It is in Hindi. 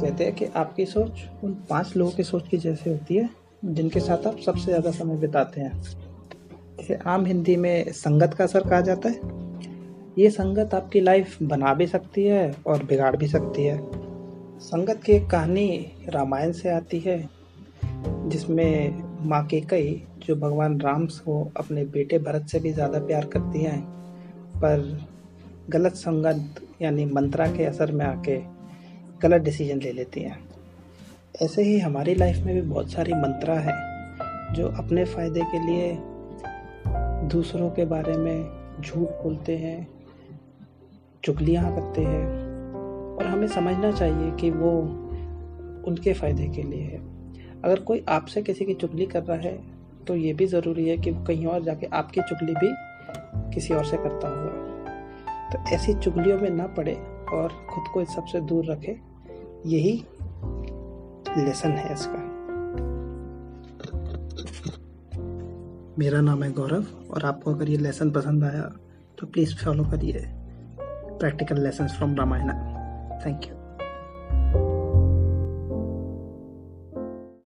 कहते हैं कि आपकी सोच उन पाँच लोगों की सोच की जैसे होती है, जिनके साथ आप सबसे ज़्यादा समय बिताते हैं। इसे आम हिंदी में संगत का असर कहा जाता है। ये संगत आपकी लाइफ बना भी सकती है और बिगाड़ भी सकती है। संगत की एक कहानी रामायण से आती है, जिसमें माँ के कई, जो भगवान राम को अपने बेटे भरत से भी ज़्यादा प्यार करती हैं, पर गलत संगत यानी मंत्रा के असर में आके गलत डिसीज़न ले लेती हैं। ऐसे ही हमारी लाइफ में भी बहुत सारी मंत्रा है, जो अपने फ़ायदे के लिए दूसरों के बारे में झूठ बोलते हैं, चुगलियाँ करते हैं, और हमें समझना चाहिए कि वो उनके फ़ायदे के लिए है। अगर कोई आपसे किसी की चुगली कर रहा है तो ये भी ज़रूरी है कि वो कहीं और जाके आपकी चुगली भी किसी और से करता होगा। तो ऐसी चुगलियों में ना पड़े और खुद को इस सबसे दूर रखे। यही लेसन है इसका। मेरा नाम है गौरव और आपको अगर ये लेसन पसंद आया तो प्लीज़ फॉलो करिए practical lesson from Ramayana thank you